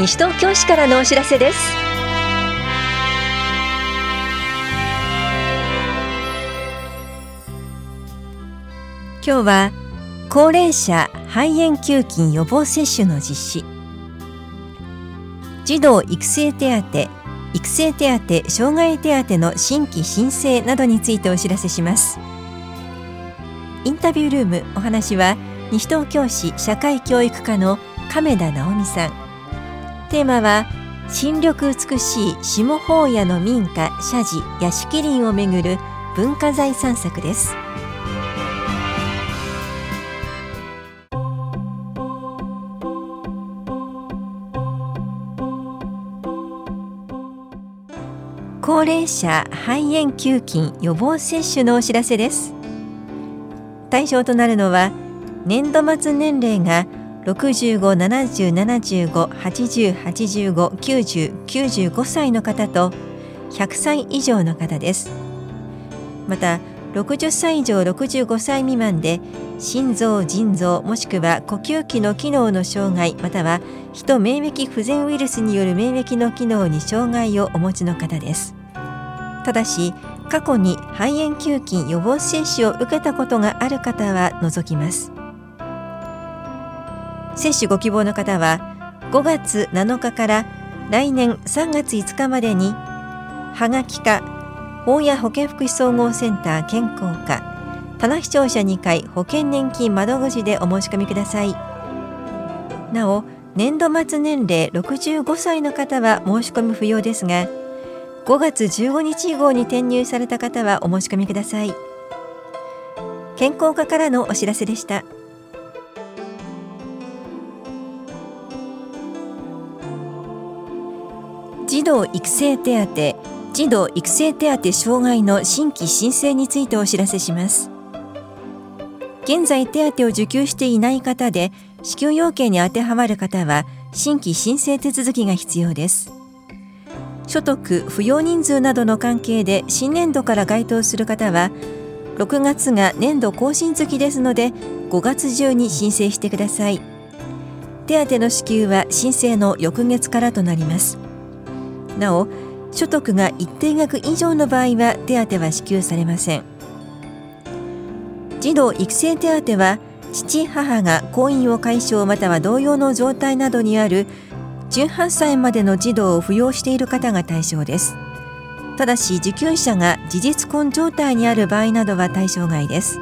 西東京市からのお知らせです。今日は高齢者肺炎球菌予防接種の実施。児童育成手当育成手当障害手当の新規申請などについてお知らせします。インタビュールームお話は西東京市社会教育課の亀田直美さん。テーマは新緑美しい下法屋の民家社寺屋敷林をめぐる文化財散策です。高齢者肺炎球菌予防接種のお知らせです。対象となるのは年度末年齢が65707580859095歳の方と100歳以上の方です。また60歳以上65歳未満で心臓腎臓もしくは呼吸器の機能の障害または人免疫不全ウイルスによる免疫の機能に障害をお持ちの方です。ただし過去に肺炎球菌予防接種を受けたことがある方は除きます。接種ご希望の方は5月7日から来年3月5日までにはがきか法や保健福祉総合センター健康課棚視聴者2階保険年金窓口でお申し込みください。なお年度末年齢65歳の方は申し込み不要ですが5月15日号に転入された方はお申し込みください。健康課からのお知らせでした。童育成手当児童育成手当障害の新規申請についてお知らせします。現在手当を受給していない方で支給要件に当てはまる方は新規申請手続きが必要です。所得扶養人数などの関係で新年度から該当する方は6月が年度更新月ですので5月中に申請してください。手当の支給は申請の翌月からとなります。なお所得が一定額以上の場合は手当は支給されません。児童育成手当は父母が婚姻を解消または同様の状態などにある18歳までの児童を扶養している方が対象です。ただし受給者が事実婚状態にある場合などは対象外です。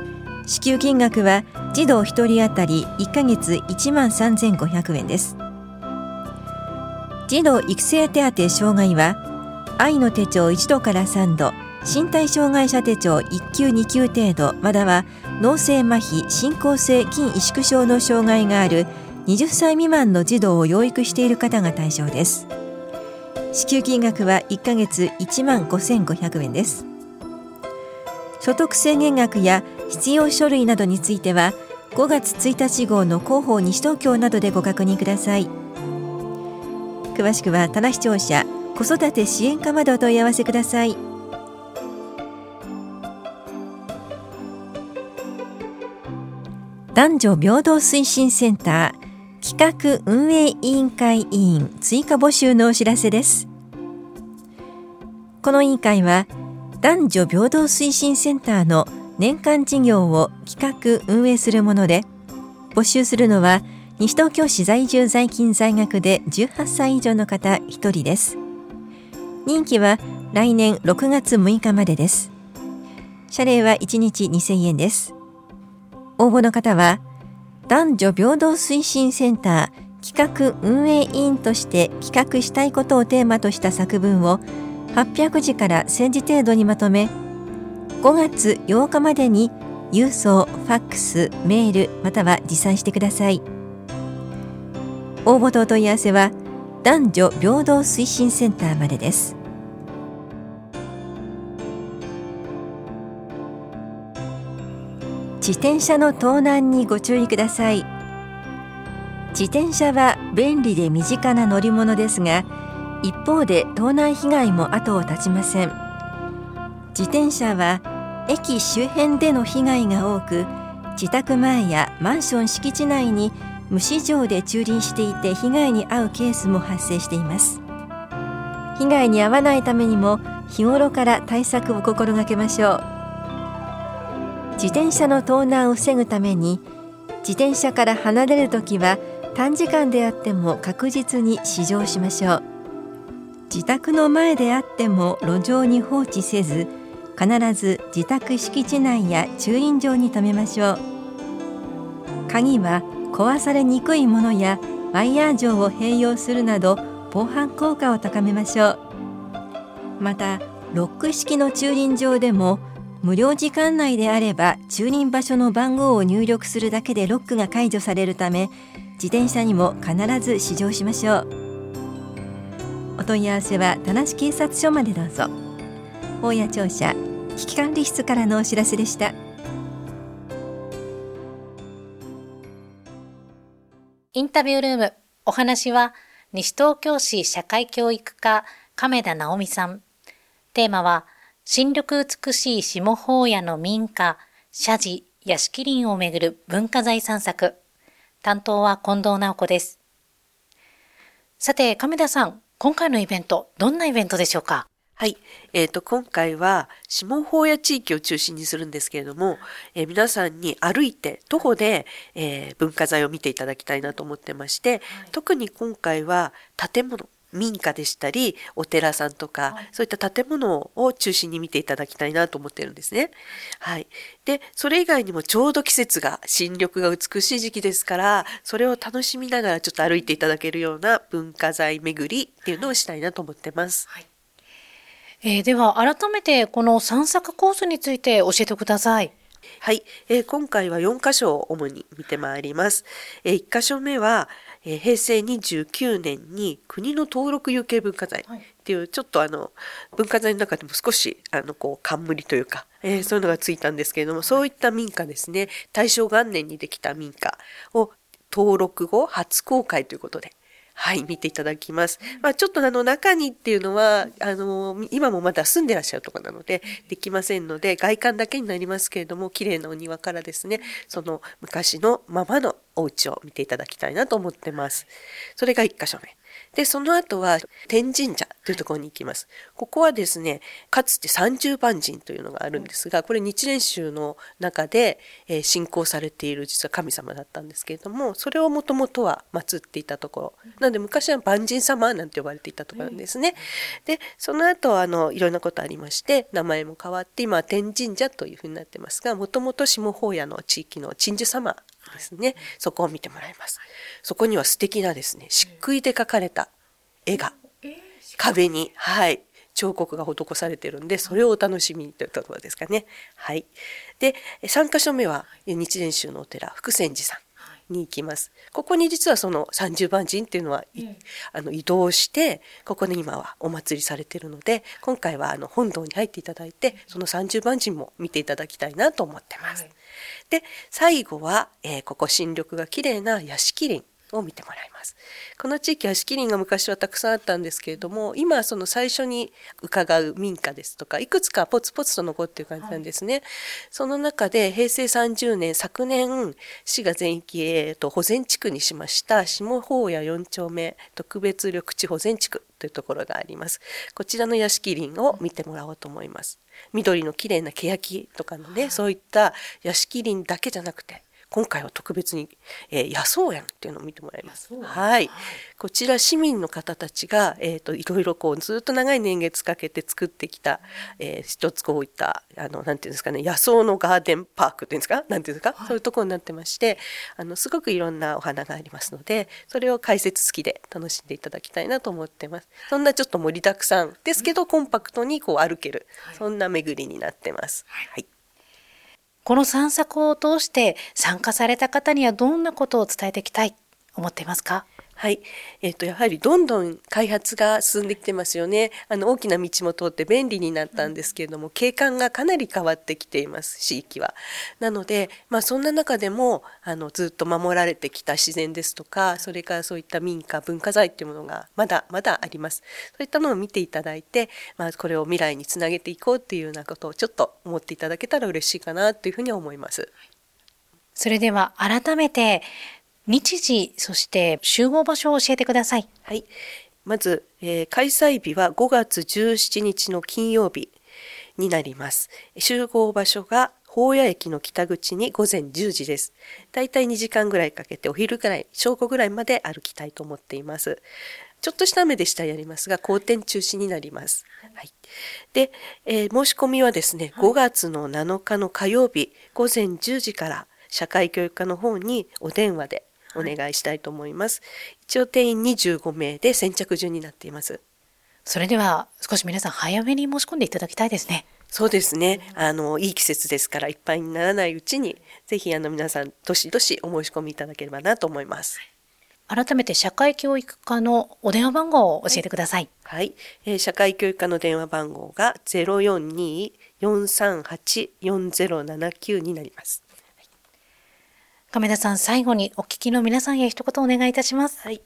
支給金額は児童1人当たり1ヶ月1万3500円です。児童育成手当障害は愛の手帳1度から3度身体障害者手帳1級2級程度または脳性麻痺進行性筋萎縮症の障害がある20歳未満の児童を養育している方が対象です。支給金額は1ヶ月1万5500円です。所得制限額や必要書類などについては5月1日号の広報西東京などでご確認ください。詳しくは棚視聴者子育て支援課までお問い合わせください。男女平等推進センター企画運営委員会委員追加募集のお知らせです。この委員会は男女平等推進センターの年間事業を企画運営するもので募集するのは西東京市在住在勤在学で18歳以上の方1人です。任期は来年6月6日までです。謝礼は1日2000円です。応募の方は男女平等推進センター企画運営委員として企画したいことをテーマとした作文を800字から1000字程度にまとめ5月8日までに郵送、ファックス、メールまたは持参してください。応募とお問い合わせは男女平等推進センターまでです。自転車の盗難にご注意ください。自転車は便利で身近な乗り物ですが一方で盗難被害も後を絶ちません。自転車は駅周辺での被害が多く自宅前やマンション敷地内に無市場で駐輪していて被害に遭うケースも発生しています。被害に遭わないためにも日頃から対策を心がけましょう。自転車の盗難を防ぐために自転車から離れるときは短時間であっても確実に試乗しましょう。自宅の前であっても路上に放置せず必ず自宅敷地内や駐輪場に停めましょう。鍵は壊されにくいものやワイヤー錠を併用するなど防犯効果を高めましょう。またロック式の駐輪場でも無料時間内であれば駐輪場所の番号を入力するだけでロックが解除されるため自転車にも必ず試乗しましょう。お問い合わせは田無警察署までどうぞ。大谷庁舎危機管理室からのお知らせでした。インタビュールーム。お話は西東京市社会教育課亀田直美さん。テーマは新緑美しい下法屋の民家社寺屋敷林をめぐる文化財散策。担当は近藤直子です。さて亀田さん今回のイベントどんなイベントでしょうか？はい。えっ、ー、と、今回は、下法屋地域を中心にするんですけれども、えー、皆さんに歩いて、徒歩で、えー、文化財を見ていただきたいなと思ってまして、はい、特に今回は建物、民家でしたり、お寺さんとか、はい、そういった建物を中心に見ていただきたいなと思ってるんですね。はい。で、それ以外にもちょうど季節が、新緑が美しい時期ですから、それを楽しみながらちょっと歩いていただけるような文化財巡りっていうのをしたいなと思ってます。はいえー、では改めてこの散策コースについて教えてください。はい、えー、今回は4箇所を主に見てまいります。えー、1箇所目は、えー、平成29年に国の登録有形文化財っていう、はい、ちょっとあの文化財の中でも少しあのこう冠というか、えー、そういうのがついたんですけれども、そういった民家ですね大正元年にできた民家を登録後初公開ということではい、見ていただきます。まあ、ちょっとあの中にっていうのは、あの、今もまだ住んでらっしゃるとかなので、できませんので、外観だけになりますけれども、綺麗なお庭からですね、その昔のままのお家を見ていただきたいなと思ってます。それが1箇所目。で、その後は天神社というところに行きます。ここはですね、かつて三十番神というのがあるんですが、これ日蓮宗の中で、え、信仰されている実は神様だったんですけれども、それをもともとは祀っていたところ。なので昔は万神様なんて呼ばれていたところなんですね。で、その後、あの、いろんなことありまして、名前も変わって、今は天神社というふうになってますが、もともと下法屋の地域の鎮守様ですね。そこを見てもらいます。そこには素敵なですね、漆喰で描かれた絵が壁に、はい、彫刻が施されてるんで、それをお楽しみというところですかね。はい。で、3箇所目は日蓮宗のお寺、福泉寺さん。に行きます。ここに実はその三十番人っていうのは、うん、あの移動して、ここに今はお祭りされてるので、今回はあの本堂に入っていただいて、その三十番人も見ていただきたいなと思ってます。はい、で、最後は、えー、ここ新緑が綺麗な屋敷林を見てもらいます。この地域は敷林が昔はたくさんあったんですけれども、今その最初に伺う民家ですとか、いくつかポツポツと残っている感じなんですね。はい、その中で平成30年、昨年、市が全域、えー、と保全地区にしました下法屋4丁目特別緑地保全地区というところがあります。こちらの屋敷林を見てもらおうと思います。緑の綺麗な欅とかのね、そういった屋敷林だけじゃなくて、今回は特別に、えー、野草園っていうのを見てもらいます。はい。こちら市民の方たちが、えっ、ー、と、いろいろこう、ずっと長い年月かけて作ってきた、えー、一つこういった、あの、なんていうんですかね、野草のガーデンパークっていうんですか？なんていうんですか、はい、そういうところになってまして、あの、すごくいろんなお花がありますので、それを解説付きで楽しんでいただきたいなと思ってます。そんなちょっと盛りだくさんですけど、コンパクトにこう歩ける、そんな巡りになってます。はいこの散策を通して参加された方にはどんなことを伝えていきたい思っていますか？はい。えっ、ー、と、やはりどんどん開発が進んできてますよね。あの、大きな道も通って便利になったんですけれども、景観がかなり変わってきています、地域は。なので、まあ、そんな中でも、あの、ずっと守られてきた自然ですとか、それからそういった民家、文化財っていうものがまだまだあります。そういったのを見ていただいて、まあ、これを未来につなげていこうっていうようなことをちょっと思っていただけたら嬉しいかなというふうに思います。それでは改めて、日時、そして集合場所を教えてください。はい。まず、えー、開催日は5月17日の金曜日になります。集合場所が宝谷駅の北口に午前10時です。だいたい2時間ぐらいかけてお昼ぐらい、正午ぐらいまで歩きたいと思っています。ちょっとした雨でしたらやりますが、好天中止になります。はい。で、えー、申し込みはですね、5月の7日の火曜日、午前10時から社会教育課の方にお電話でお願いしたいと思います。はい、一応定員25名で先着順になっています。それでは少し皆さん早めに申し込んでいただきたいですね。そうですね。あの、いい季節ですからいっぱいにならないうちに、ぜひあの皆さん、どしどしお申し込みいただければなと思います。改めて社会教育課のお電話番号を教えてください。はい。えー、社会教育課の電話番号が042-438-4079になります。亀田さん、最後にお聞きの皆さんへ一言お願いいたします。はい。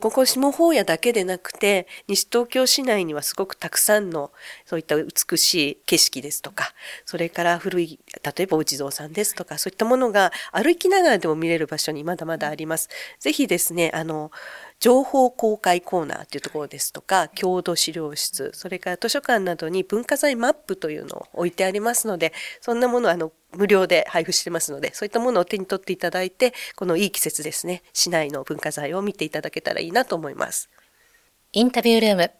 ここ下法屋だけでなくて、西東京市内にはすごくたくさんのそういった美しい景色ですとか、それから古い、例えばお地蔵さんですとか、そういったものが歩きながらでも見れる場所にまだまだあります。ぜひですね、あの、情報公開コーナーというところですとか、郷土資料室、それから図書館などに文化財マップというのを置いてありますので、そんなものあの無料で配布してますので、そういったものを手に取っていただいて、このいい季節ですね、市内の文化財を見ていただけたらいいなと思います。インタビュールーム。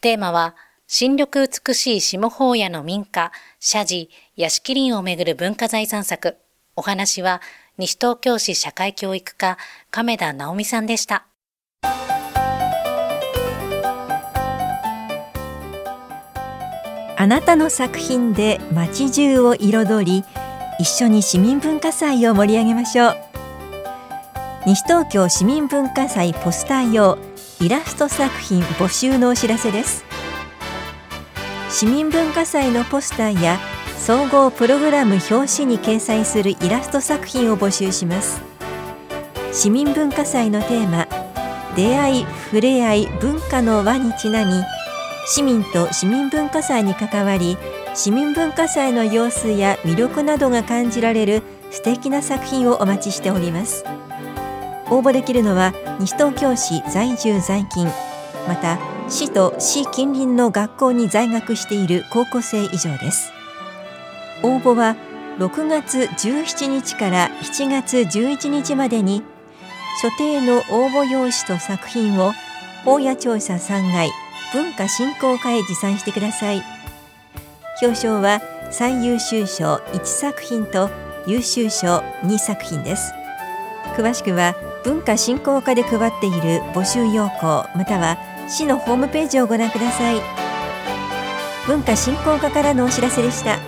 テーマは、新緑美しい下法屋の民家、社寺、屋敷林をめぐる文化財散策。お話は、西東京市社会教育課、亀田直美さんでした。あなたの作品で街中を彩り一緒に市民文化祭を盛り上げましょう。西東京市民文化祭ポスター用イラスト作品募集のお知らせです。市民文化祭のポスターや総合プログラム表紙に掲載するイラスト作品を募集します。市民文化祭のテーマ出会い触れ合い文化の輪にちなみ市民と市民文化祭に関わり市民文化祭の様子や魅力などが感じられる素敵な作品をお待ちしております。応募できるのは西東京市在住在勤また市と市近隣の学校に在学している高校生以上です。応募は6月17日から7月11日までに所定の応募用紙と作品を大谷庁舎3階文化振興課へ持参してください。表彰は最優秀賞1作品と優秀賞2作品です。詳しくは文化振興課で配っている募集要項または市のホームページをご覧ください。文化振興課からのお知らせでした。